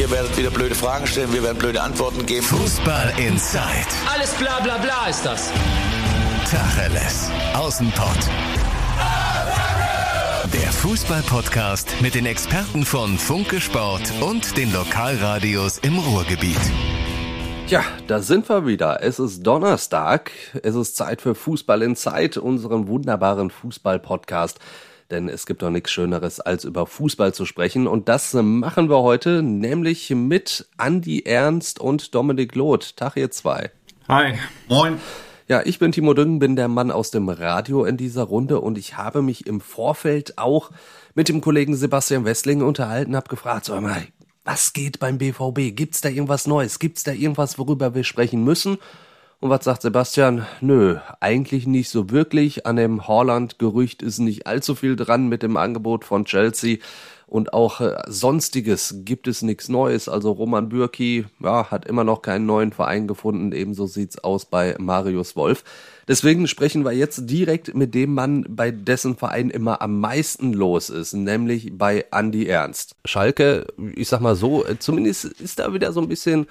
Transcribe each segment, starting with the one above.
Ihr werdet wieder blöde Fragen stellen, wir werden blöde Antworten geben. Fußball Inside. Alles bla bla bla ist das. Tacheles. Außenpott. Der Fußball-Podcast mit den Experten von Funke Sport und den Lokalradios im Ruhrgebiet. Ja, da sind wir wieder. Es ist Donnerstag. Es ist Zeit für Fußball in Zeit, unseren wunderbaren Fußball-Podcast. Denn es gibt doch nichts Schöneres, als über Fußball zu sprechen. Und das machen wir heute, nämlich mit Andy Ernst und Dominik Loth. Tag ihr zwei. Hi. Moin. Ja, ich bin Timo Düngen, bin der Mann aus dem Radio in dieser Runde und ich habe mich im Vorfeld auch mit dem Kollegen Sebastian Westling unterhalten, habe gefragt, sag mal, was geht beim BVB? Gibt's da irgendwas Neues? Gibt's da irgendwas, worüber wir sprechen müssen? Und was sagt Sebastian? Nö, eigentlich nicht so wirklich. An dem Holland-Gerücht ist nicht allzu viel dran mit dem Angebot von Chelsea und auch äh, sonstiges gibt es nichts Neues. Also Roman Bürki ja, hat immer noch keinen neuen Verein gefunden. Ebenso sieht's aus bei Marius Wolf. Deswegen sprechen wir jetzt direkt mit dem Mann, bei dessen Verein immer am meisten los ist, nämlich bei Andy Ernst. Schalke, ich sag mal so, äh, zumindest ist da wieder so ein bisschen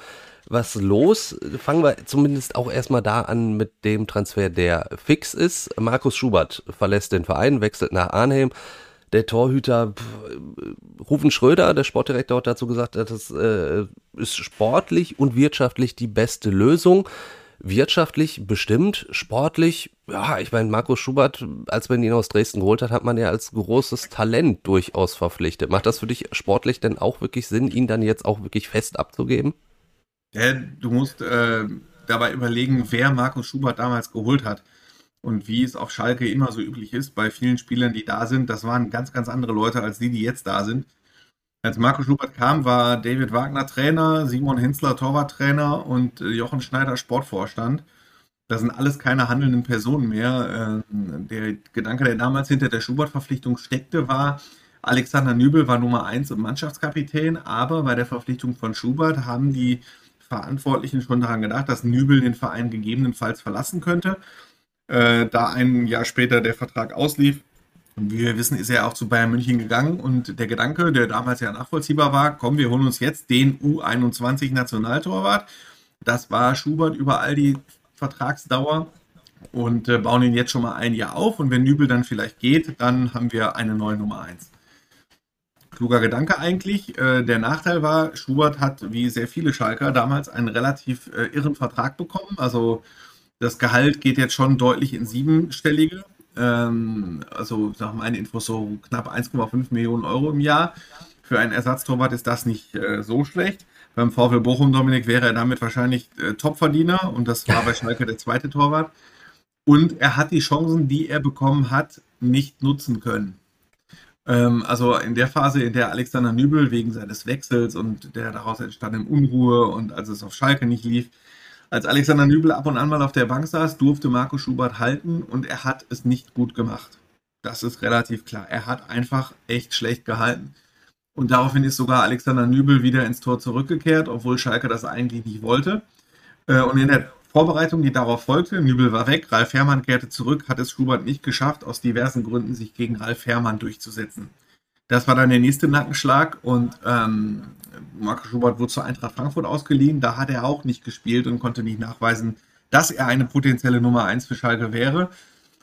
was los. Fangen wir zumindest auch erstmal da an mit dem Transfer, der fix ist. Markus Schubert verlässt den Verein, wechselt nach Arnhem der Torhüter Rufen Schröder, der Sportdirektor, hat dazu gesagt, das äh, ist sportlich und wirtschaftlich die beste Lösung. Wirtschaftlich bestimmt, sportlich, ja, ich meine, Markus Schubert, als man ihn aus Dresden geholt hat, hat man ja als großes Talent durchaus verpflichtet. Macht das für dich sportlich denn auch wirklich Sinn, ihn dann jetzt auch wirklich fest abzugeben? Ja, du musst äh, dabei überlegen, wer Markus Schubert damals geholt hat. Und wie es auf Schalke immer so üblich ist, bei vielen Spielern, die da sind, das waren ganz, ganz andere Leute als die, die jetzt da sind. Als Marco Schubert kam, war David Wagner Trainer, Simon Hensler Torwarttrainer und äh, Jochen Schneider Sportvorstand. Das sind alles keine handelnden Personen mehr. Ähm, der Gedanke, der damals hinter der Schubert-Verpflichtung steckte, war, Alexander Nübel war Nummer 1 und Mannschaftskapitän, aber bei der Verpflichtung von Schubert haben die Verantwortlichen schon daran gedacht, dass Nübel den Verein gegebenenfalls verlassen könnte äh, da ein Jahr später der Vertrag auslief. Und wie wir wissen, ist er auch zu Bayern München gegangen und der Gedanke, der damals ja nachvollziehbar war, komm, wir holen uns jetzt den U21 Nationaltorwart. Das war Schubert über all die Vertragsdauer und äh, bauen ihn jetzt schon mal ein Jahr auf. Und wenn Nübel dann vielleicht geht, dann haben wir eine neue Nummer 1. Kluger Gedanke eigentlich. Äh, der Nachteil war, Schubert hat, wie sehr viele Schalker, damals einen relativ äh, irren Vertrag bekommen. Also das Gehalt geht jetzt schon deutlich in siebenstellige. Ähm, also nach meinen Infos so knapp 1,5 Millionen Euro im Jahr. Für einen Ersatztorwart ist das nicht äh, so schlecht. Beim VfL Bochum, Dominik, wäre er damit wahrscheinlich Topverdiener und das war bei Schalke der zweite Torwart. Und er hat die Chancen, die er bekommen hat, nicht nutzen können. Ähm, also in der Phase, in der Alexander Nübel wegen seines Wechsels und der daraus entstandenen Unruhe und als es auf Schalke nicht lief, als Alexander Nübel ab und an mal auf der Bank saß, durfte Marco Schubert halten und er hat es nicht gut gemacht. Das ist relativ klar. Er hat einfach echt schlecht gehalten. Und daraufhin ist sogar Alexander Nübel wieder ins Tor zurückgekehrt, obwohl Schalke das eigentlich nicht wollte. Äh, und in der Vorbereitung, die darauf folgte, Nübel war weg, Ralf Herrmann kehrte zurück, hat es Schubert nicht geschafft, aus diversen Gründen sich gegen Ralf Herrmann durchzusetzen. Das war dann der nächste Nackenschlag und ähm, Marco Schubert wurde zur Eintracht Frankfurt ausgeliehen. Da hat er auch nicht gespielt und konnte nicht nachweisen, dass er eine potenzielle Nummer 1 für Schalke wäre.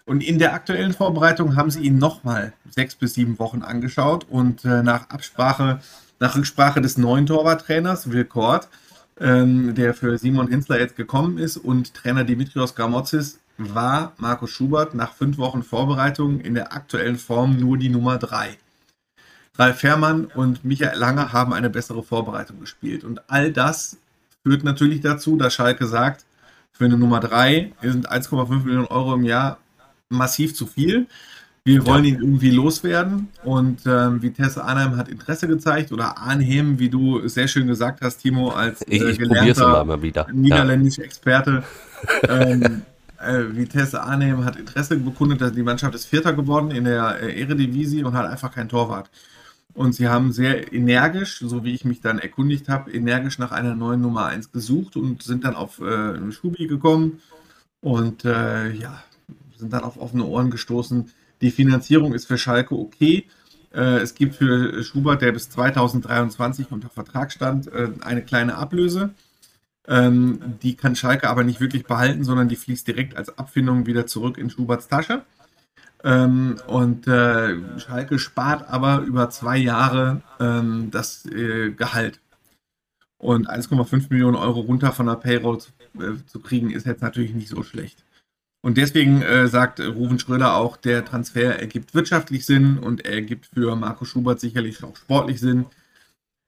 Und in der aktuellen Vorbereitung haben sie ihn nochmal sechs bis sieben Wochen angeschaut und äh, nach Absprache, nach Rücksprache des neuen Torwarttrainers Will Kort, ähm, der für Simon Hensler jetzt gekommen ist und Trainer Dimitrios Gramotzis, war Marco Schubert nach fünf Wochen Vorbereitung in der aktuellen Form nur die Nummer 3. Ralf Fährmann und Michael Lange haben eine bessere Vorbereitung gespielt. Und all das führt natürlich dazu, dass Schalke sagt, für eine Nummer 3 sind 1,5 Millionen Euro im Jahr massiv zu viel. Wir wollen ja. ihn irgendwie loswerden und ähm, Vitesse Arnhem hat Interesse gezeigt oder Arnhem, wie du sehr schön gesagt hast, Timo, als äh, ich, gelernter mal wieder. niederländischer ja. Experte. ähm, äh, Vitesse Arnhem hat Interesse bekundet, dass die Mannschaft ist Vierter geworden in der äh, Eredivisie und hat einfach keinen Torwart. Und sie haben sehr energisch, so wie ich mich dann erkundigt habe, energisch nach einer neuen Nummer 1 gesucht und sind dann auf äh, Schubi gekommen und äh, ja, sind dann auf offene Ohren gestoßen. Die Finanzierung ist für Schalke okay. Äh, es gibt für Schubert, der bis 2023 unter Vertrag stand, äh, eine kleine Ablöse. Ähm, die kann Schalke aber nicht wirklich behalten, sondern die fließt direkt als Abfindung wieder zurück in Schuberts Tasche. Ähm, und äh, Schalke spart aber über zwei Jahre ähm, das Gehalt. Und 1,5 Millionen Euro runter von der Payroll zu, kriegen, ist jetzt natürlich nicht so schlecht. Und deswegen äh, sagt Ruven Schröder auch, der Transfer ergibt wirtschaftlich Sinn und er ergibt für Marco Schubert sicherlich auch sportlich Sinn.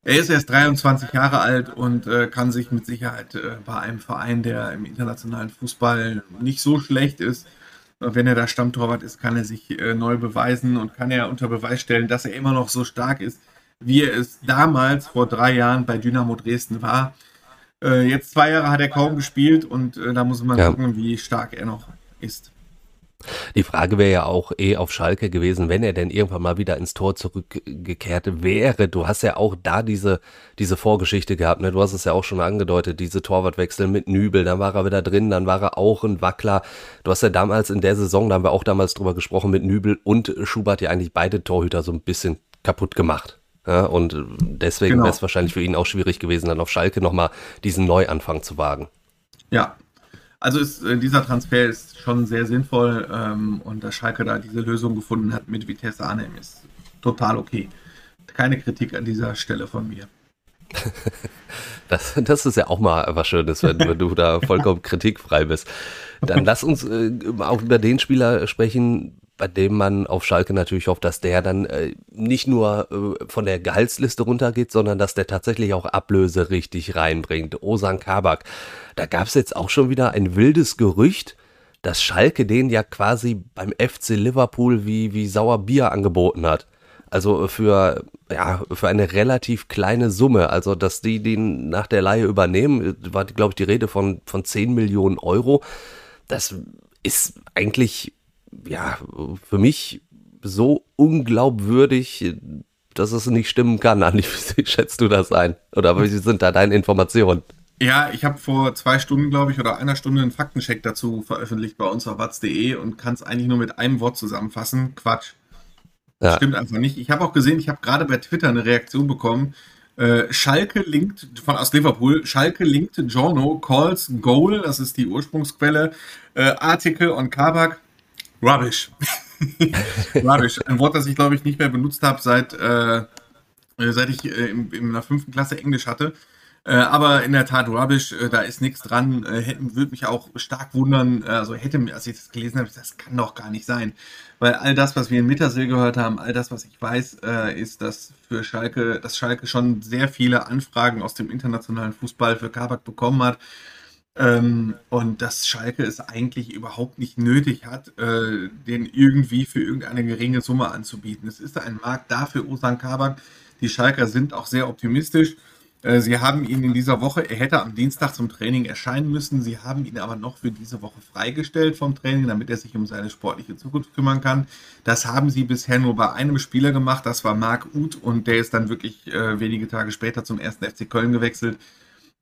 Er ist erst 23 Jahre alt und äh, kann sich mit Sicherheit äh, bei einem Verein, der im internationalen Fußball nicht so schlecht ist, wenn er da Stammtorwart ist, kann er sich äh, neu beweisen und kann er unter Beweis stellen, dass er immer noch so stark ist, wie er es damals vor drei Jahren bei Dynamo Dresden war. Äh, jetzt zwei Jahre hat er kaum gespielt und äh, da muss man ja. gucken, wie stark er noch ist. Die Frage wäre ja auch eh auf Schalke gewesen, wenn er denn irgendwann mal wieder ins Tor zurückgekehrt wäre. Du hast ja auch da diese, diese Vorgeschichte gehabt, ne? Du hast es ja auch schon angedeutet, diese Torwartwechsel mit Nübel, dann war er wieder drin, dann war er auch ein Wackler. Du hast ja damals in der Saison, da haben wir auch damals drüber gesprochen, mit Nübel und Schubert ja eigentlich beide Torhüter so ein bisschen kaputt gemacht. Ja, und deswegen genau. wäre es wahrscheinlich für ihn auch schwierig gewesen, dann auf Schalke nochmal diesen Neuanfang zu wagen. Ja, also ist, äh, dieser Transfer ist schon sehr sinnvoll ähm, und dass Schalke da diese Lösung gefunden hat mit Vitesse Arnhem ist total okay. Keine Kritik an dieser Stelle von mir. Das, das ist ja auch mal was Schönes, wenn, wenn du da vollkommen kritikfrei bist. Dann lass uns äh, auch über den Spieler sprechen, bei dem man auf Schalke natürlich hofft, dass der dann äh, nicht nur äh, von der Gehaltsliste runtergeht, sondern dass der tatsächlich auch Ablöse richtig reinbringt. Osan Kabak. Da gab es jetzt auch schon wieder ein wildes Gerücht, dass Schalke den ja quasi beim FC Liverpool wie, wie sauer Bier angeboten hat. Also für, ja, für eine relativ kleine Summe. Also, dass die den nach der Leihe übernehmen, war, glaube ich, die Rede von, von 10 Millionen Euro. Das ist eigentlich ja, für mich so unglaubwürdig, dass es nicht stimmen kann. Andi, wie schätzt du das ein? Oder wie sind da deine Informationen? Ja, ich habe vor zwei Stunden, glaube ich, oder einer Stunde einen Faktencheck dazu veröffentlicht bei uns auf watz.de und kann es eigentlich nur mit einem Wort zusammenfassen. Quatsch. Ja. Stimmt einfach nicht. Ich habe auch gesehen, ich habe gerade bei Twitter eine Reaktion bekommen. Äh, Schalke linkt von aus Liverpool, Schalke linkt Giorno calls Goal, das ist die Ursprungsquelle, äh, Artikel on Kabak Rubbish. Rubbish. Ein Wort, das ich glaube ich nicht mehr benutzt habe, seit, äh, seit ich äh, in, in der fünften Klasse Englisch hatte. Äh, aber in der Tat Rubbish, äh, da ist nichts dran. Äh, würde mich auch stark wundern. Also hätte, als ich das gelesen habe, das kann doch gar nicht sein. Weil all das, was wir in Mittersil gehört haben, all das, was ich weiß, äh, ist, dass für Schalke, dass Schalke schon sehr viele Anfragen aus dem internationalen Fußball für Kabak bekommen hat ähm, und dass Schalke es eigentlich überhaupt nicht nötig hat, äh, den irgendwie für irgendeine geringe Summe anzubieten. Es ist ein Markt da für Osan Kabak. Die Schalker sind auch sehr optimistisch. Äh, sie haben ihn in dieser Woche, er hätte am Dienstag zum Training erscheinen müssen. Sie haben ihn aber noch für diese Woche freigestellt vom Training, damit er sich um seine sportliche Zukunft kümmern kann. Das haben sie bisher nur bei einem Spieler gemacht, das war Marc Uth und der ist dann wirklich äh, wenige Tage später zum ersten FC Köln gewechselt.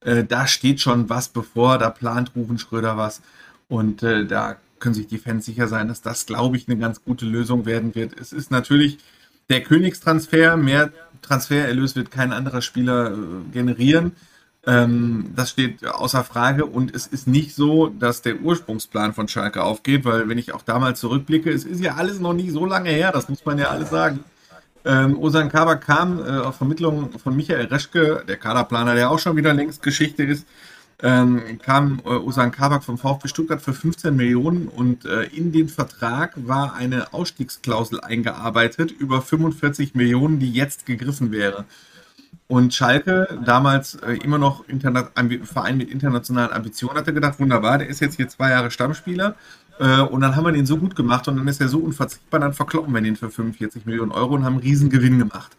Äh, da steht schon was bevor, da plant Rufen Schröder was. Und äh, da können sich die Fans sicher sein, dass das, glaube ich, eine ganz gute Lösung werden wird. Es ist natürlich der Königstransfer, mehr Transfererlös wird kein anderer Spieler äh, generieren. Ähm, das steht außer Frage und es ist nicht so, dass der Ursprungsplan von Schalke aufgeht, weil wenn ich auch damals zurückblicke, es ist ja alles noch nie so lange her, das muss man ja alles sagen. Ähm, Osan Kabak kam äh, auf Vermittlung von Michael Reschke, der Kaderplaner, der auch schon wieder längst Geschichte ist, ähm, kam äh, Osan Kabak vom VfB Stuttgart für 15 Millionen und äh, in den Vertrag war eine Ausstiegsklausel eingearbeitet über 45 Millionen, die jetzt gegriffen wäre. Und Schalke, damals äh, immer noch Verein mit internationalen Ambitionen, hatte gedacht, wunderbar, der ist jetzt hier zwei Jahre Stammspieler äh, und dann haben wir den so gut gemacht und dann ist er so unverzichtbar, dann verkloppen wir den für 45 Millionen Euro und haben einen riesen Gewinn gemacht.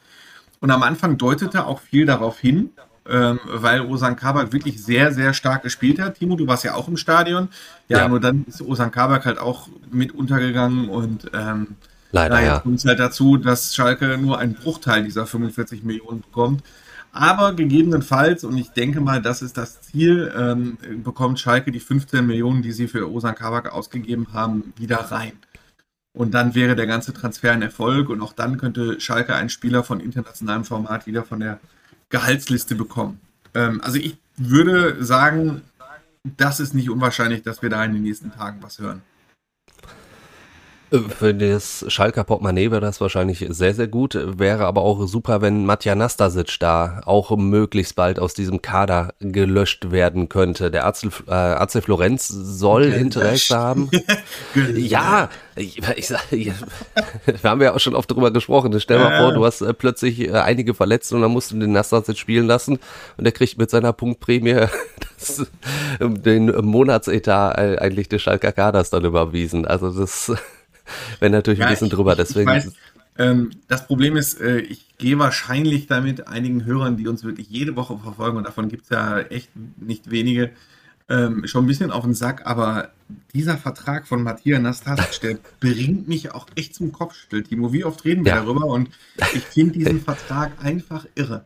Und am Anfang deutete auch viel darauf hin, ähm, weil Osan Kabak wirklich sehr, sehr stark gespielt hat. Timo, du warst ja auch im Stadion. Ja, ja. nur dann ist Osan Kabak halt auch mit untergegangen und ähm, Leider, ja. kommt es halt dazu, dass Schalke nur einen Bruchteil dieser 45 Millionen bekommt. Aber gegebenenfalls, und ich denke mal, das ist das Ziel, ähm, bekommt Schalke die 15 Millionen, die sie für Osan Kabak ausgegeben haben, wieder rein. Und dann wäre der ganze Transfer ein Erfolg und auch dann könnte Schalke einen Spieler von internationalem Format wieder von der Gehaltsliste bekommen. Ähm, also ich würde sagen, das ist nicht unwahrscheinlich, dass wir da in den nächsten Tagen was hören. Für das Schalker Portemonnaie wäre das wahrscheinlich sehr, sehr gut. Wäre aber auch super, wenn Matja Nastasic da auch möglichst bald aus diesem Kader gelöscht werden könnte. Der Arzt, äh, AC Florenz soll gelöscht. Interesse haben. ja, ich, ich, ich, wir haben ja auch schon oft darüber gesprochen. Stell mal ja. vor, du hast äh, plötzlich äh, einige verletzt und dann musst du den Nastasic spielen lassen und der kriegt mit seiner Punktprämie das, den Monatsetat äh, eigentlich des Schalker Kaders dann überwiesen. Also das wenn natürlich ja, ein bisschen ich, drüber. Deswegen. Weiß, ähm, das Problem ist, äh, ich gehe wahrscheinlich damit einigen Hörern, die uns wirklich jede Woche verfolgen, und davon gibt es ja echt nicht wenige, ähm, schon ein bisschen auf den Sack, aber dieser Vertrag von Matthias Nastasic, der bringt mich auch echt zum Kopfstück. Timo, wie oft reden wir ja. darüber? Und ich finde diesen Vertrag einfach irre.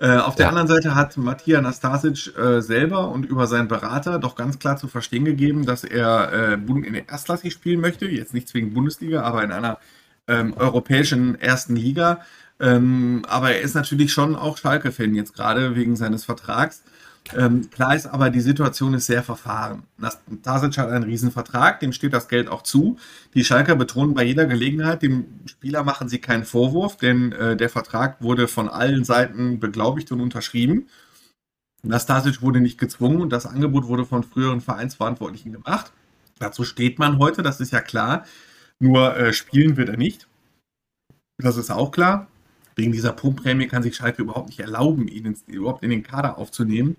Äh, auf der ja. anderen Seite hat Matthias Nastasic äh, selber und über seinen Berater doch ganz klar zu verstehen gegeben, dass er äh, in der Erstklassig spielen möchte. Jetzt nicht zwingend Bundesliga, aber in einer ähm, europäischen ersten Liga. Ähm, aber er ist natürlich schon auch Schalke-Fan jetzt gerade wegen seines Vertrags. Ähm, klar ist aber, die Situation ist sehr verfahren. Tasic hat einen Riesenvertrag, dem steht das Geld auch zu. Die Schalker betonen bei jeder Gelegenheit, dem Spieler machen sie keinen Vorwurf, denn äh, der Vertrag wurde von allen Seiten beglaubigt und unterschrieben. Nastasic wurde nicht gezwungen und das Angebot wurde von früheren Vereinsverantwortlichen gemacht. Dazu steht man heute, das ist ja klar. Nur äh, spielen wird er nicht. Das ist auch klar. Wegen dieser Punktprämie kann sich Schalke überhaupt nicht erlauben, ihn ins, überhaupt in den Kader aufzunehmen.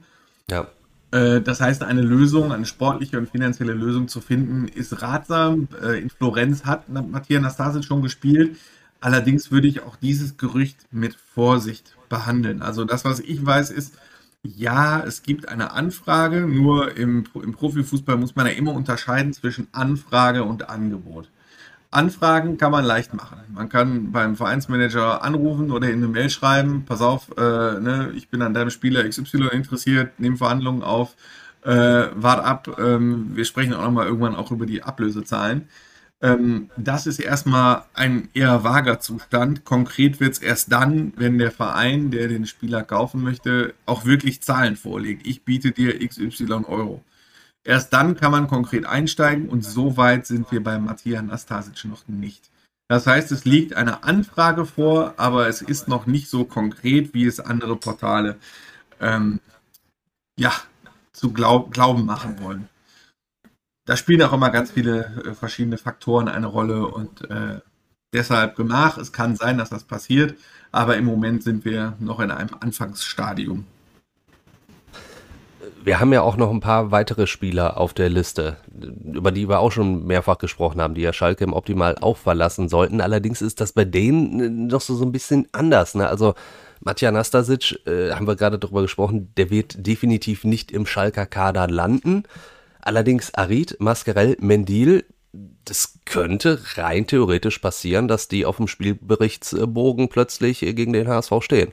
Ja. Äh, das heißt, eine Lösung, eine sportliche und finanzielle Lösung zu finden, ist ratsam. Äh, in Florenz hat Matthias Nastasic schon gespielt. Allerdings würde ich auch dieses Gerücht mit Vorsicht behandeln. Also das, was ich weiß, ist, ja, es gibt eine Anfrage, nur im, im Profifußball muss man ja immer unterscheiden zwischen Anfrage und Angebot. Anfragen kann man leicht machen. Man kann beim Vereinsmanager anrufen oder in eine Mail schreiben, pass auf, äh, ne, ich bin an deinem Spieler XY interessiert, nehme Verhandlungen auf, äh, wart ab, ähm, wir sprechen auch nochmal irgendwann auch über die Ablösezahlen. Ähm, das ist erstmal ein eher vager Zustand. Konkret wird es erst dann, wenn der Verein, der den Spieler kaufen möchte, auch wirklich Zahlen vorlegt. Ich biete dir XY Euro. Erst dann kann man konkret einsteigen und so weit sind wir bei Matthias Nastasic noch nicht. Das heißt, es liegt eine Anfrage vor, aber es ist noch nicht so konkret, wie es andere Portale ähm, ja, zu glaub, glauben machen wollen. Da spielen auch immer ganz viele äh, verschiedene Faktoren eine Rolle und äh, deshalb gemach. Es kann sein, dass das passiert, aber im Moment sind wir noch in einem Anfangsstadium wir haben ja auch noch ein paar weitere Spieler auf der Liste, über die wir auch schon mehrfach gesprochen haben, die ja Schalke im Optimal auch verlassen sollten. Allerdings ist das bei denen noch so, so ein bisschen anders. Ne? Also Matja Nastasic, äh, haben wir gerade darüber gesprochen, der wird definitiv nicht im Schalker Kader landen. Allerdings Arid, Mascarell, Mendil, das könnte rein theoretisch passieren, dass die auf dem Spielberichtsbogen plötzlich gegen den HSV stehen.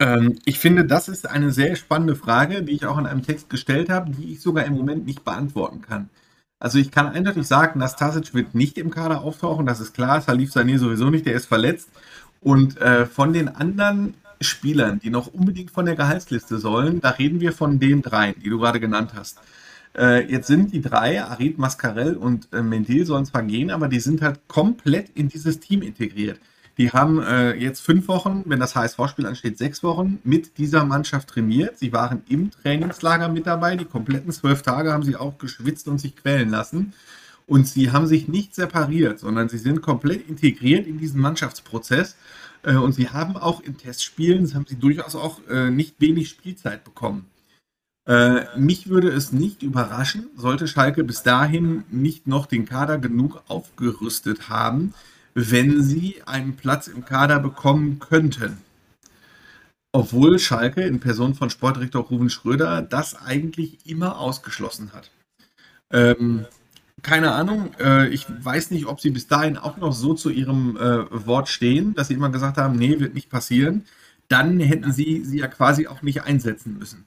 Ähm, ich finde, das ist eine sehr spannende Frage, die ich auch in einem Text gestellt habe, die ich sogar im Moment nicht beantworten kann. Also ich kann eindeutig sagen, Nastasic wird nicht im Kader auftauchen, das ist klar. Salif Sané sowieso nicht, der ist verletzt. Und äh, von den anderen Spielern, die noch unbedingt von der Gehaltsliste sollen, da reden wir von den dreien, die du gerade genannt hast. Äh, jetzt sind die drei, Arid, Mascarell und äh, Mendil sollen zwar gehen, aber die sind halt komplett in dieses Team integriert. Die haben äh, jetzt fünf Wochen, wenn das HSV-Spiel ansteht, sechs Wochen mit dieser Mannschaft trainiert. Sie waren im Trainingslager mit dabei. Die kompletten zwölf Tage haben sie auch geschwitzt und sich quälen lassen. Und sie haben sich nicht separiert, sondern sie sind komplett integriert in diesen Mannschaftsprozess. Äh, und sie haben auch in Testspielen, haben sie durchaus auch äh, nicht wenig Spielzeit bekommen. Äh, mich würde es nicht überraschen, sollte Schalke bis dahin nicht noch den Kader genug aufgerüstet haben, wenn sie einen Platz im Kader bekommen könnten. Obwohl Schalke in Person von Sportdirektor Ruben Schröder das eigentlich immer ausgeschlossen hat. Ähm, keine Ahnung, äh, ich weiß nicht, ob sie bis dahin auch noch so zu ihrem äh, Wort stehen, dass sie immer gesagt haben, nee, wird nicht passieren. Dann hätten sie sie ja quasi auch nicht einsetzen müssen.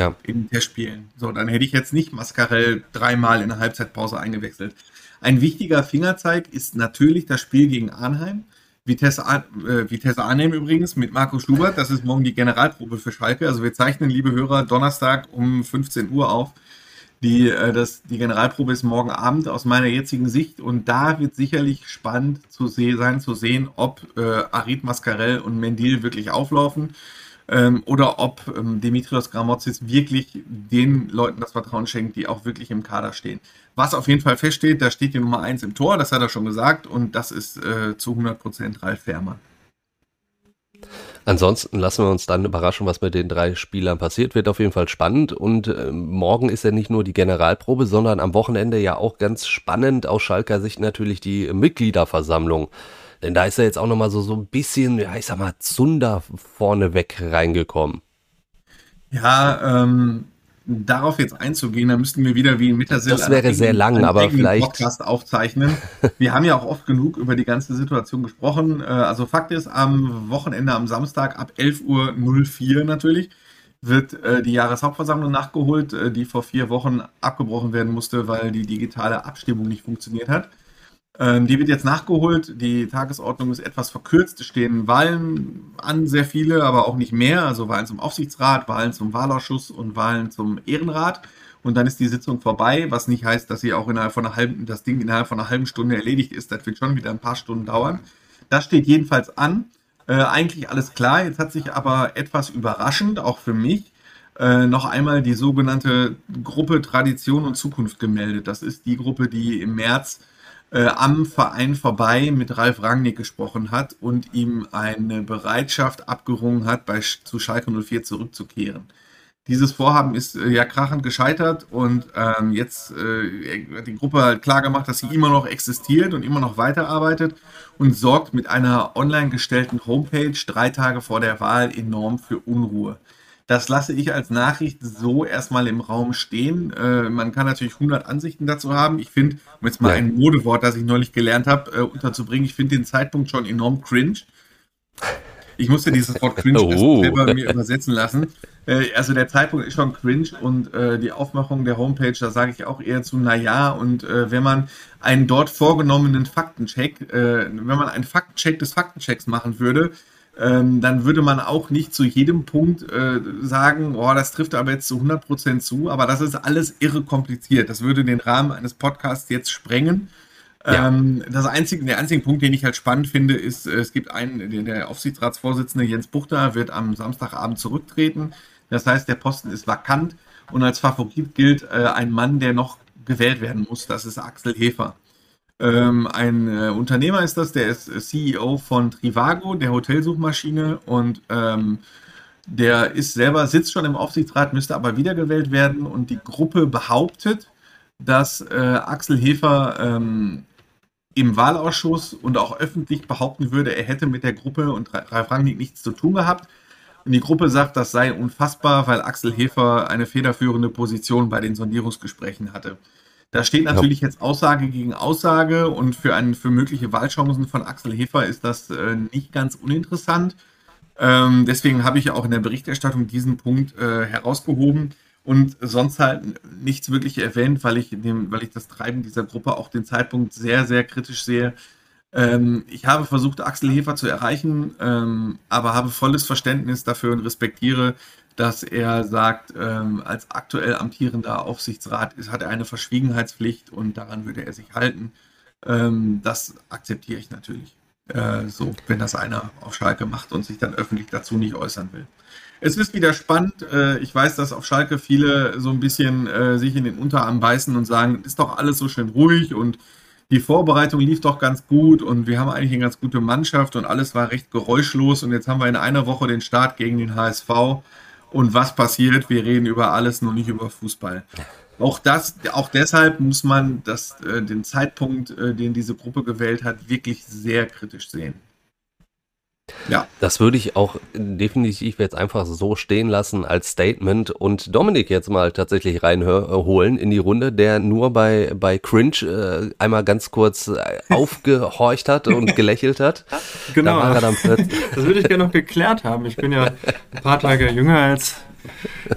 Ja. In Testspielen. So, dann hätte ich jetzt nicht Mascarell dreimal in der Halbzeitpause eingewechselt. Ein wichtiger Fingerzeig ist natürlich das Spiel gegen Arnheim. Vitesse, äh, übrigens mit Marco Schubert. Das ist morgen die Generalprobe für Schalke. Also wir zeichnen, liebe Hörer, Donnerstag um 15 Uhr auf. Die, äh, das, die Generalprobe ist morgen Abend aus meiner jetzigen Sicht und da wird sicherlich spannend zu se sein, zu sehen, ob äh, Arid Mascarell und Mendil wirklich auflaufen ähm, oder ob ähm, Dimitrios Gramotzis wirklich den Leuten das Vertrauen schenkt, die auch wirklich im Kader stehen. Was auf jeden Fall feststeht, da steht die Nummer 1 im Tor, das hat er schon gesagt und das ist äh, zu 100% Ralf Fährmann. Ansonsten lassen wir uns dann überraschen, was mit den drei Spielern passiert. Wird auf jeden Fall spannend. Und äh, morgen ist ja nicht nur die Generalprobe, sondern am Wochenende ja auch ganz spannend aus Schalker Sicht natürlich die Mitgliederversammlung. Denn da ist ja jetzt auch nochmal so, so ein bisschen, ja, ich sag mal, Zunder vorneweg reingekommen. Ja, ähm, darauf jetzt einzugehen, da müssten wir wieder wie in Mittersill das wäre sehr lang, aber vielleicht Podcast aufzeichnen. wir haben ja auch oft genug über die ganze Situation gesprochen. Äh, also Fakt ist, am Wochenende, am Samstag ab 11.04 Uhr natürlich, wird äh, die Jahreshauptversammlung nachgeholt, äh, die vor vier Wochen abgebrochen werden musste, weil die digitale Abstimmung nicht funktioniert hat. Ähm, die wird jetzt nachgeholt. Die Tagesordnung ist etwas verkürzt. Es stehen Wahlen an, sehr viele, aber auch nicht mehr. Also Wahlen zum Aufsichtsrat, Wahlen zum Wahlausschuss und Wahlen zum Ehrenrat. Und dann ist die Sitzung vorbei, was nicht heißt, dass sie auch innerhalb von einer halben, das Ding innerhalb von einer halben Stunde erledigt ist. Das wird schon wieder ein paar Stunden dauern. Das steht jedenfalls an. Äh, eigentlich alles klar. Jetzt hat sich aber etwas überraschend, auch für mich, äh, noch einmal die sogenannte Gruppe Tradition und Zukunft gemeldet. Das ist die Gruppe, die im März äh, am Verein vorbei mit Ralf Rangnick gesprochen hat und ihm eine Bereitschaft abgerungen hat, bei, zu Schalke 04 zurückzukehren. Dieses Vorhaben ist äh, ja krachend gescheitert und ähm, jetzt äh, hat die Gruppe halt klar gemacht, dass sie immer noch existiert und immer noch weiterarbeitet und sorgt mit einer online gestellten Homepage drei Tage vor der Wahl enorm für Unruhe. Das lasse ich als Nachricht so erstmal im Raum stehen. Äh, man kann natürlich 100 Ansichten dazu haben. Ich finde, um jetzt mal ja. ein Modewort, das ich neulich gelernt habe, äh, unterzubringen, ich finde den Zeitpunkt schon enorm cringe. Ich musste dieses Wort cringe oh. selber mir übersetzen lassen. Äh, also der Zeitpunkt ist schon cringe und äh, die Aufmachung der Homepage, da sage ich auch eher zu, naja, und äh, wenn man einen dort vorgenommenen Faktencheck, äh, wenn man einen Faktencheck des Faktenchecks machen würde, ähm, dann würde man auch nicht zu jedem Punkt äh, sagen, oh, das trifft aber jetzt zu 100% zu, aber das ist alles irre kompliziert. Das würde den Rahmen eines Podcasts jetzt sprengen. Ja. Ähm, das einzige, der einzige Punkt, den ich halt spannend finde, ist, es gibt einen, der Aufsichtsratsvorsitzende Jens Buchter wird am Samstagabend zurücktreten. Das heißt, der Posten ist vakant und als Favorit gilt äh, ein Mann, der noch gewählt werden muss. Das ist Axel Hefer. Ähm, ein äh, Unternehmer ist das, der ist äh, CEO von Trivago, der Hotelsuchmaschine und ähm, der ist selber, sitzt schon im Aufsichtsrat, müsste aber wiedergewählt werden und die Gruppe behauptet, dass äh, Axel Hefer ähm, im Wahlausschuss und auch öffentlich behaupten würde, er hätte mit der Gruppe und Ralf Rangnick nichts zu tun gehabt. Und die Gruppe sagt, das sei unfassbar, weil Axel Hefer eine federführende Position bei den Sondierungsgesprächen hatte. Da steht natürlich ja. jetzt Aussage gegen Aussage und für, einen, für mögliche Wahlchancen von Axel Hefer ist das äh, nicht ganz uninteressant. Ähm, deswegen habe ich auch in der Berichterstattung diesen Punkt äh, herausgehoben und sonst halt nichts wirklich erwähnt, weil ich, dem, weil ich das Treiben dieser Gruppe auch den Zeitpunkt sehr, sehr kritisch sehe. Ähm, ich habe versucht, Axel Hefer zu erreichen, ähm, aber habe volles Verständnis dafür und respektiere, dass er sagt, ähm, als aktuell amtierender Aufsichtsrat ist, hat er eine Verschwiegenheitspflicht und daran würde er sich halten. Ähm, das akzeptiere ich natürlich. Äh, so, wenn das einer auf Schalke macht und sich dann öffentlich dazu nicht äußern will. Es ist wieder spannend. Äh, ich weiß, dass auf Schalke viele so ein bisschen äh, sich in den Unterarm beißen und sagen, ist doch alles so schön ruhig und die Vorbereitung lief doch ganz gut und wir haben eigentlich eine ganz gute Mannschaft und alles war recht geräuschlos und jetzt haben wir in einer Woche den Start gegen den HSV und was passiert. Wir reden über alles, nur nicht über Fußball. Auch das, auch deshalb muss man das, äh, den Zeitpunkt, äh, den diese Gruppe gewählt hat, wirklich sehr kritisch sehen. Ja. Das würde ich auch definitiv jetzt einfach so stehen lassen als Statement und Dominik jetzt mal tatsächlich reinholen in die Runde, der nur bei, bei Cringe äh, einmal ganz kurz äh, aufgehorcht hat und gelächelt hat. Genau. Da das würde ich gerne noch geklärt haben. Ich bin ja ein paar Tage jünger als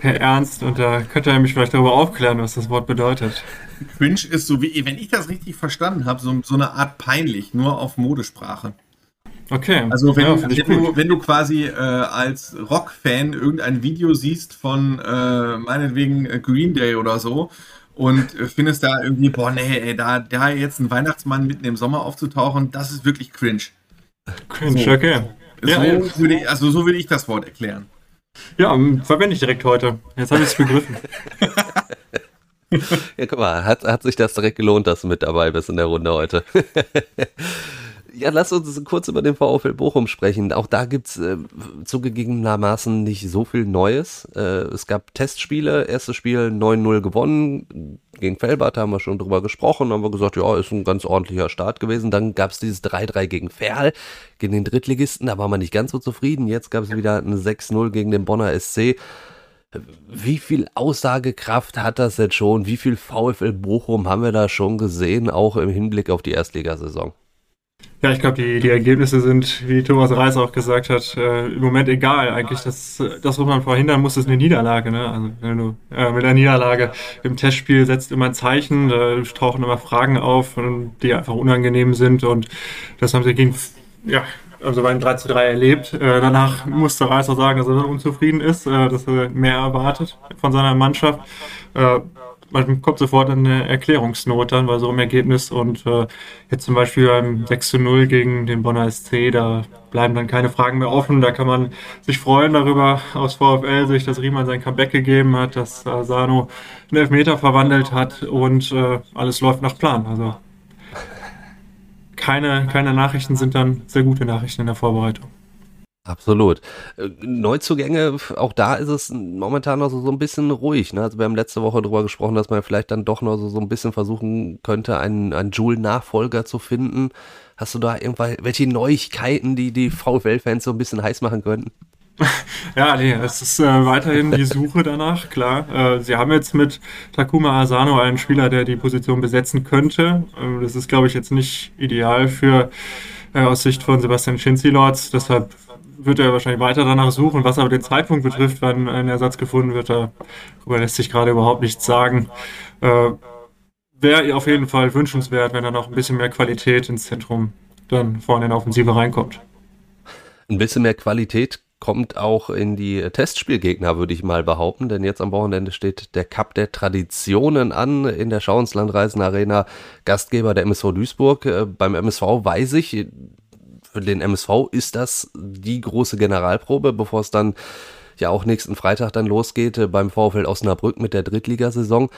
Herr Ernst und da könnte er mich vielleicht darüber aufklären, was das Wort bedeutet. Cringe ist so wie, wenn ich das richtig verstanden habe, so, so eine Art peinlich, nur auf Modesprache. Okay. Also wenn, ja, wenn, du, wenn du quasi äh, als Rock-Fan irgendein Video siehst von äh, meinetwegen äh, Green Day oder so und äh, findest da irgendwie, boah, nee, ey, da, da jetzt ein Weihnachtsmann mitten im Sommer aufzutauchen, das ist wirklich cringe. Cringe, so. okay. So ja, würde ich, also so würde ich das Wort erklären. Ja, verwende ich direkt heute. Jetzt habe ich es begriffen. ja, guck mal, hat, hat sich das direkt gelohnt, dass du mit dabei bist in der Runde heute. Ja, lass uns kurz über den VfL Bochum sprechen. Auch da gibt's äh, zugegebenermaßen nicht so viel Neues. Äh, es gab Testspiele, erstes Spiel 9-0 gewonnen. Gegen Felbert haben wir schon drüber gesprochen, haben wir gesagt, ja, ist ein ganz ordentlicher Start gewesen. Dann gab's dieses 3-3 gegen Ferl, gegen den Drittligisten, da war man nicht ganz so zufrieden. Jetzt gab's wieder ein 6-0 gegen den Bonner SC. Wie viel Aussagekraft hat das jetzt schon? Wie viel VfL Bochum haben wir da schon gesehen, auch im Hinblick auf die Erstligasaison? Ja, ich glaube, die, die Ergebnisse sind, wie Thomas Reis auch gesagt hat, äh, im Moment egal. Eigentlich das, das, was man verhindern muss, ist eine Niederlage. Ne? Also wenn du äh, mit einer Niederlage im Testspiel setzt immer ein Zeichen, da tauchen immer Fragen auf, die einfach unangenehm sind und das haben sie gegen, ja, also bei 3 zu 3 erlebt. Äh, danach musste Reis auch sagen, dass er unzufrieden ist, äh, dass er mehr erwartet von seiner Mannschaft. Man kommt sofort in eine Erklärungsnot dann bei so einem Ergebnis und äh, jetzt zum Beispiel beim 6 zu 0 gegen den Bonner SC, da bleiben dann keine Fragen mehr offen, da kann man sich freuen darüber. Aus VfL sich, dass Riemann sein Comeback gegeben hat, dass äh, Sano einen Elfmeter verwandelt hat und äh, alles läuft nach Plan, also keine, keine Nachrichten sind dann sehr gute Nachrichten in der Vorbereitung. Absolut. Äh, Neuzugänge, auch da ist es momentan noch so, so ein bisschen ruhig. Ne? Also wir haben letzte Woche darüber gesprochen, dass man vielleicht dann doch noch so, so ein bisschen versuchen könnte, einen, einen Joule-Nachfolger zu finden. Hast du da irgendwelche Neuigkeiten, die die VfL-Fans so ein bisschen heiß machen könnten? Ja, nee, es ist äh, weiterhin die Suche danach, klar. Äh, sie haben jetzt mit Takuma Asano einen Spieler, der die Position besetzen könnte. Äh, das ist, glaube ich, jetzt nicht ideal für äh, aus Sicht von Sebastian Schinzilords. Deshalb wird er wahrscheinlich weiter danach suchen. Was aber den Zeitpunkt betrifft, wann ein Ersatz gefunden wird, da lässt sich gerade überhaupt nichts sagen. Äh, Wäre auf jeden Fall wünschenswert, wenn da noch ein bisschen mehr Qualität ins Zentrum dann vorne in der Offensive reinkommt. Ein bisschen mehr Qualität kommt auch in die Testspielgegner, würde ich mal behaupten, denn jetzt am Wochenende steht der Cup der Traditionen an in der Schauenslandreisen Arena, Gastgeber der MSV Duisburg. Äh, beim MSV weiß ich, für den MSV ist das die große Generalprobe, bevor es dann ja auch nächsten Freitag dann losgeht äh, beim VfL Osnabrück mit der Drittligasaison.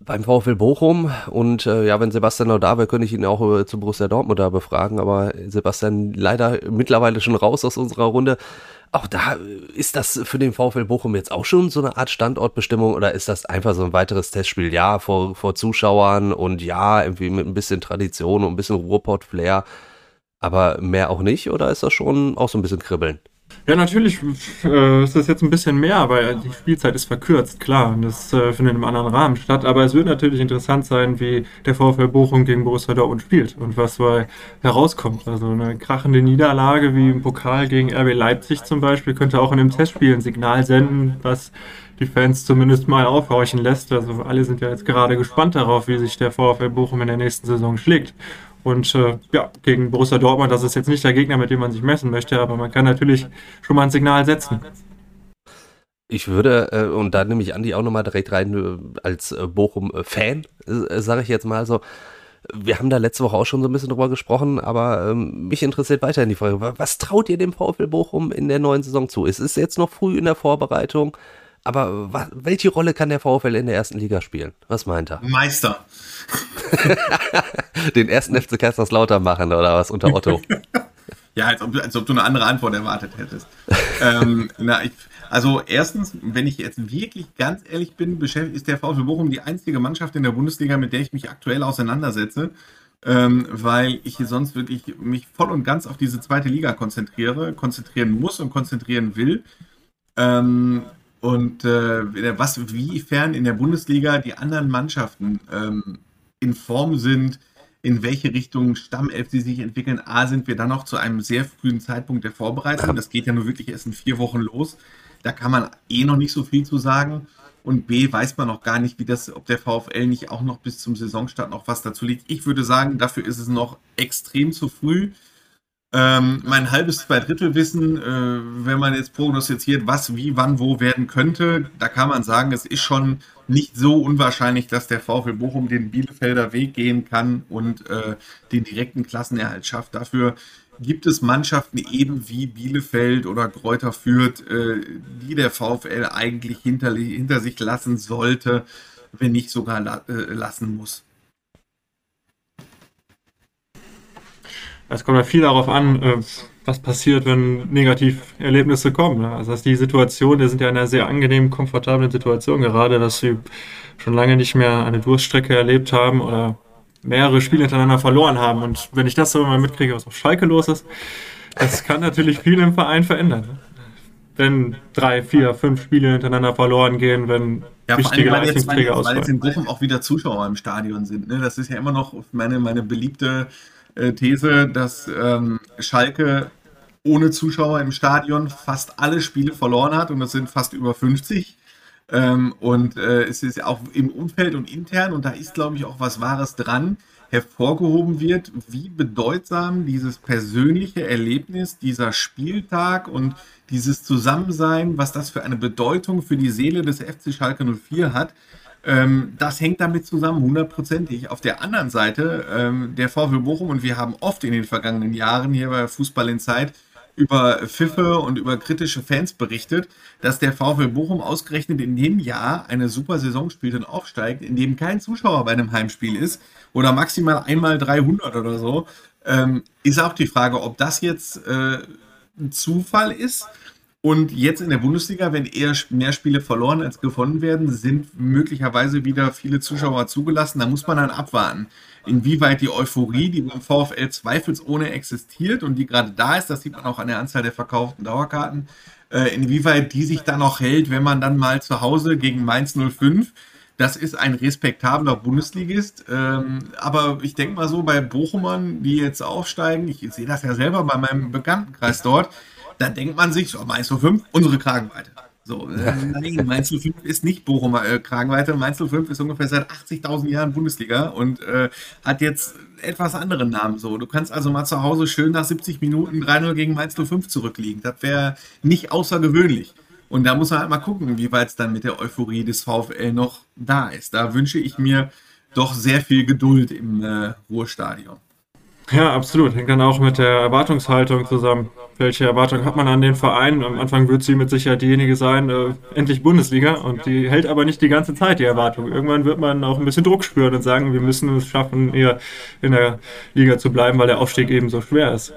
Beim VfL Bochum und äh, ja, wenn Sebastian noch da wäre, könnte ich ihn auch äh, zu Borussia Dortmund da befragen, aber Sebastian leider mittlerweile schon raus aus unserer Runde. Auch da äh, ist das für den VfL Bochum jetzt auch schon so eine Art Standortbestimmung oder ist das einfach so ein weiteres Testspiel? Ja, vor, vor Zuschauern und ja, irgendwie mit ein bisschen Tradition und ein bisschen Ruhrpott-Flair. Aber mehr auch nicht oder ist das schon auch so ein bisschen kribbeln? Ja, natürlich äh, ist das jetzt ein bisschen mehr, aber die Spielzeit ist verkürzt, klar. Und das äh, findet in einem anderen Rahmen statt. Aber es wird natürlich interessant sein, wie der VfL Bochum gegen Borussia Dortmund spielt und was dabei herauskommt. Also eine krachende Niederlage wie im Pokal gegen RB Leipzig zum Beispiel könnte auch in einem Testspiel ein Signal senden, was die Fans zumindest mal aufhorchen lässt. Also alle sind ja jetzt gerade gespannt darauf, wie sich der VfL Bochum in der nächsten Saison schlägt. Und äh, ja, gegen Borussia Dortmund, das ist jetzt nicht der Gegner, mit dem man sich messen möchte, aber man kann natürlich schon mal ein Signal setzen. Ich würde, äh, und da nehme ich Andi auch nochmal direkt rein, äh, als äh, Bochum-Fan, äh, sage ich jetzt mal so, wir haben da letzte Woche auch schon so ein bisschen drüber gesprochen, aber ähm, mich interessiert weiterhin die Frage, was traut ihr dem VfL Bochum in der neuen Saison zu? Es ist jetzt noch früh in der Vorbereitung, aber was, welche Rolle kann der VfL in der ersten Liga spielen? Was meint er? Meister. Den ersten FC Kaiserslautern machen oder was unter Otto? ja, als ob, als ob, du eine andere Antwort erwartet hättest. ähm, na, ich, also erstens, wenn ich jetzt wirklich ganz ehrlich bin, ist der VfL Bochum die einzige Mannschaft in der Bundesliga, mit der ich mich aktuell auseinandersetze. ähm, weil ich sonst wirklich mich voll und ganz auf diese zweite Liga konzentriere, konzentrieren muss und konzentrieren will. Ähm, und äh, was, wiefern in der Bundesliga die anderen Mannschaften ähm, in Form sind, in welche Richtung Stammelf sie sich entwickeln. A, sind wir dann noch zu einem sehr frühen Zeitpunkt der Vorbereitung. Das geht ja nur wirklich erst in vier Wochen los. Da kann man eh noch nicht so viel zu sagen. Und B, weiß man noch gar nicht, wie das, ob der VfL nicht auch noch bis zum Saisonstart noch was dazu liegt. Ich würde sagen, dafür ist es noch extrem zu früh. Ähm, mein halbes Zweidrittelwissen, äh, wenn man jetzt prognostiziert, was, wie, wann, wo werden könnte, da kann man sagen, es ist schon nicht so unwahrscheinlich, dass der VfL Bochum den Bielefelder Weg gehen kann und äh, den direkten Klassenerhalt schafft. Dafür gibt es Mannschaften eben wie Bielefeld oder Kräuter Fürth, äh, die der VfL eigentlich hinter, hinter sich lassen sollte, wenn nicht sogar la äh, lassen muss. Es kommt ja viel darauf an, äh, was passiert, wenn Negativerlebnisse kommen. Ne? Also dass die Situation, wir sind ja in einer sehr angenehmen, komfortablen Situation gerade, dass sie schon lange nicht mehr eine Durststrecke erlebt haben oder mehrere Spiele hintereinander verloren haben. Und wenn ich das so mal mitkriege, was auf Schalke los ist, das kann natürlich viel im Verein verändern. Ne? Wenn drei, vier, fünf Spiele hintereinander verloren gehen, wenn ja, wichtige allem, weil Leistungsträger jetzt, ausfallen. Weil jetzt in Bochum auch wieder Zuschauer im Stadion sind. Ne? Das ist ja immer noch meine, meine beliebte äh, These, dass ähm, Schalke ohne Zuschauer im Stadion fast alle Spiele verloren hat und das sind fast über 50. Ähm, und äh, es ist auch im Umfeld und intern, und da ist, glaube ich, auch was Wahres dran, hervorgehoben wird, wie bedeutsam dieses persönliche Erlebnis, dieser Spieltag und dieses Zusammensein, was das für eine Bedeutung für die Seele des FC Schalke 04 hat. Ähm, das hängt damit zusammen, hundertprozentig. Auf der anderen Seite, ähm, der VfL Bochum, und wir haben oft in den vergangenen Jahren hier bei Fußball in Zeit über Pfiffe und über kritische Fans berichtet, dass der VfL Bochum ausgerechnet in dem Jahr eine super Saison spielt und aufsteigt, in dem kein Zuschauer bei einem Heimspiel ist oder maximal einmal 300 oder so, ähm, ist auch die Frage, ob das jetzt äh, ein Zufall ist. Und jetzt in der Bundesliga, wenn eher mehr Spiele verloren als gewonnen werden, sind möglicherweise wieder viele Zuschauer zugelassen. Da muss man dann abwarten inwieweit die Euphorie, die beim VfL zweifelsohne existiert und die gerade da ist, das sieht man auch an der Anzahl der verkauften Dauerkarten, äh, inwieweit die sich dann noch hält, wenn man dann mal zu Hause gegen Mainz 05 das ist ein respektabler Bundesligist. Ähm, aber ich denke mal so, bei Bochumern, die jetzt aufsteigen, ich sehe das ja selber bei meinem Bekanntenkreis dort, da denkt man sich, so, Mainz 05, unsere Kragenweite. So, äh, nein, Mainz 05 ist nicht Bochumer äh, Kragenweite. Mainz 05 ist ungefähr seit 80.000 Jahren Bundesliga und äh, hat jetzt etwas anderen Namen. So, du kannst also mal zu Hause schön nach 70 Minuten 3-0 gegen Mainz 05 zurückliegen. Das wäre nicht außergewöhnlich. Und da muss man halt mal gucken, wie weit es dann mit der Euphorie des VfL noch da ist. Da wünsche ich mir doch sehr viel Geduld im äh, Ruhrstadion. Ja, absolut. Hängt dann auch mit der Erwartungshaltung zusammen. Welche Erwartung hat man an den Verein? Am Anfang wird sie mit Sicherheit diejenige sein, äh, endlich Bundesliga. Und die hält aber nicht die ganze Zeit, die Erwartung. Irgendwann wird man auch ein bisschen Druck spüren und sagen, wir müssen es schaffen, eher in der Liga zu bleiben, weil der Aufstieg eben so schwer ist.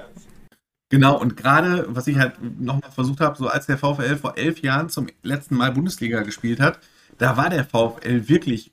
Genau, und gerade, was ich halt nochmal versucht habe, so als der VfL vor elf Jahren zum letzten Mal Bundesliga gespielt hat, da war der VfL wirklich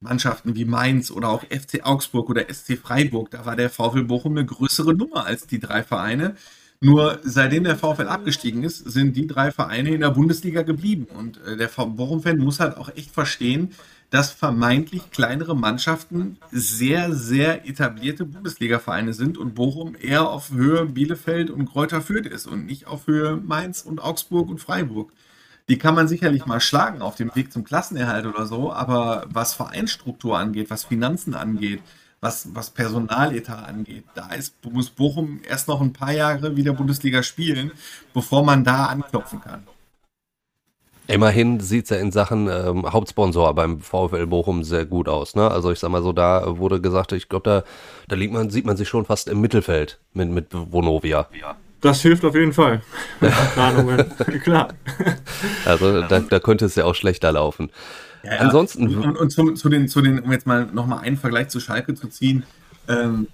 Mannschaften wie Mainz oder auch FC Augsburg oder SC Freiburg, da war der VfL Bochum eine größere Nummer als die drei Vereine. Nur seitdem der VfL abgestiegen ist, sind die drei Vereine in der Bundesliga geblieben. Und äh, der Bochum-Fan muss halt auch echt verstehen, dass vermeintlich kleinere Mannschaften sehr, sehr etablierte Bundesliga-Vereine sind und Bochum eher auf Höhe Bielefeld und Kräuter Fürth ist und nicht auf Höhe Mainz und Augsburg und Freiburg die kann man sicherlich mal schlagen auf dem Weg zum Klassenerhalt oder so, aber was Vereinsstruktur angeht, was Finanzen angeht, was, was Personaletat angeht, da ist, muss Bochum erst noch ein paar Jahre wieder Bundesliga spielen, bevor man da anklopfen kann. Immerhin sieht es ja in Sachen ähm, Hauptsponsor beim VfL Bochum sehr gut aus. Ne? Also ich sag mal so, da wurde gesagt, ich glaube, da, da liegt man, sieht man sich schon fast im Mittelfeld mit, mit Vonovia. Ja. Das hilft auf jeden Fall. Planungen, klar. Also da, da, könnte es ja auch schlechter laufen. Ja, ja. Ansonsten. Und, und zu, zu, den, zu den, um jetzt mal nochmal einen Vergleich zu Schalke zu ziehen, ähm,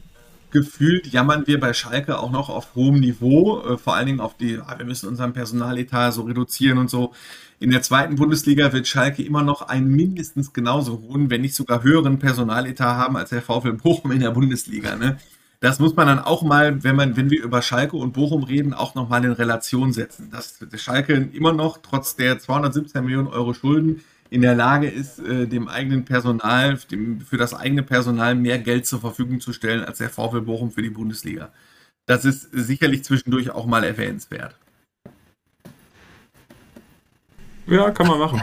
gefühlt jammern wir bei Schalke auch noch auf hohem Niveau, äh, vor allen Dingen auf die, ah, wir müssen unseren Personaletat so reduzieren und so. In der zweiten Bundesliga wird Schalke immer noch einen mindestens genauso hohen, wenn nicht sogar höheren Personaletat haben als der VfL Bochum in der Bundesliga. Ne? Das muss man dann auch mal, wenn man, wenn wir über Schalke und Bochum reden, auch nochmal in Relation setzen. Dass Schalke immer noch trotz der 217 Millionen Euro Schulden in der Lage ist, äh, dem eigenen Personal, dem, für das eigene Personal mehr Geld zur Verfügung zu stellen als der VfL Bochum für die Bundesliga. Das ist sicherlich zwischendurch auch mal erwähnenswert. Ja, kann man machen.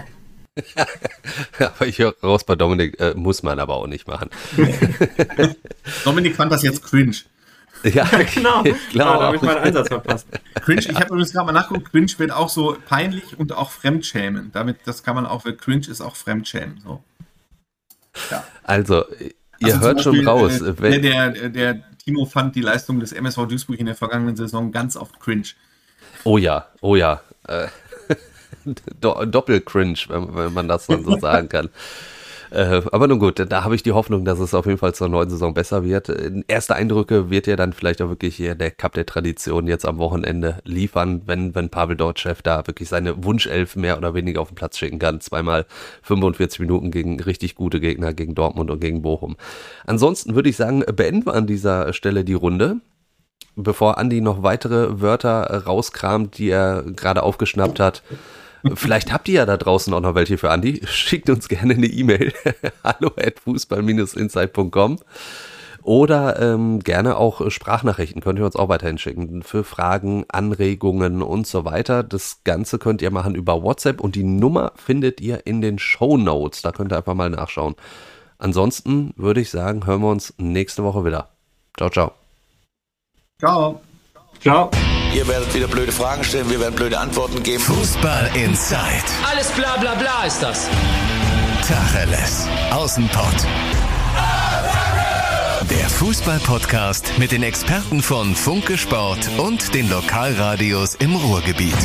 aber ich höre raus bei Dominik, äh, muss man aber auch nicht machen. Dominik fand das jetzt cringe. Ja, genau. Klar, da habe ich meinen Einsatz verpasst. Cringe, ich habe übrigens gerade mal nachgeguckt, Cringe wird auch so peinlich und auch Fremdschämen. Damit, das kann man auch, Cringe ist auch Fremdschämen. So. Ja. Also, ihr also hört Beispiel, schon raus. Äh, der, der, der Timo fand die Leistung des MSV Duisburg in der vergangenen Saison ganz oft cringe. Oh ja, oh ja. Äh, Doppel-Cringe, wenn, wenn, man das dann so sagen kann. Äh, aber nun gut, da habe ich die Hoffnung, dass es auf jeden Fall zur neuen Saison besser wird. Erste Eindrücke wird ja dann vielleicht auch wirklich hier der Cup der Tradition jetzt am Wochenende liefern, wenn, wenn Pavel Dortchev da wirklich seine Wunschelf mehr oder weniger auf den Platz schicken kann. Zweimal 45 Minuten gegen richtig gute Gegner, gegen Dortmund und gegen Bochum. Ansonsten würde ich sagen, beenden wir an dieser Stelle die Runde bevor Andi noch weitere Wörter rauskramt, die er gerade aufgeschnappt hat. Vielleicht habt ihr ja da draußen auch noch welche für Andi. Schickt uns gerne eine E-Mail. Hallo at fußball-insight.com oder ähm, gerne auch Sprachnachrichten könnt ihr uns auch weiterhin schicken für Fragen, Anregungen und so weiter. Das Ganze könnt ihr machen über WhatsApp und die Nummer findet ihr in den Show Notes. Da könnt ihr einfach mal nachschauen. Ansonsten würde ich sagen, hören wir uns nächste Woche wieder. Ciao, ciao. Ciao. Ciao. Ihr werdet wieder blöde Fragen stellen, wir werden blöde Antworten geben. Fußball Inside. Alles bla bla bla ist das. Tacheles. Außenpott. Der Fußball-Podcast mit den Experten von Funke Sport und den Lokalradios im Ruhrgebiet.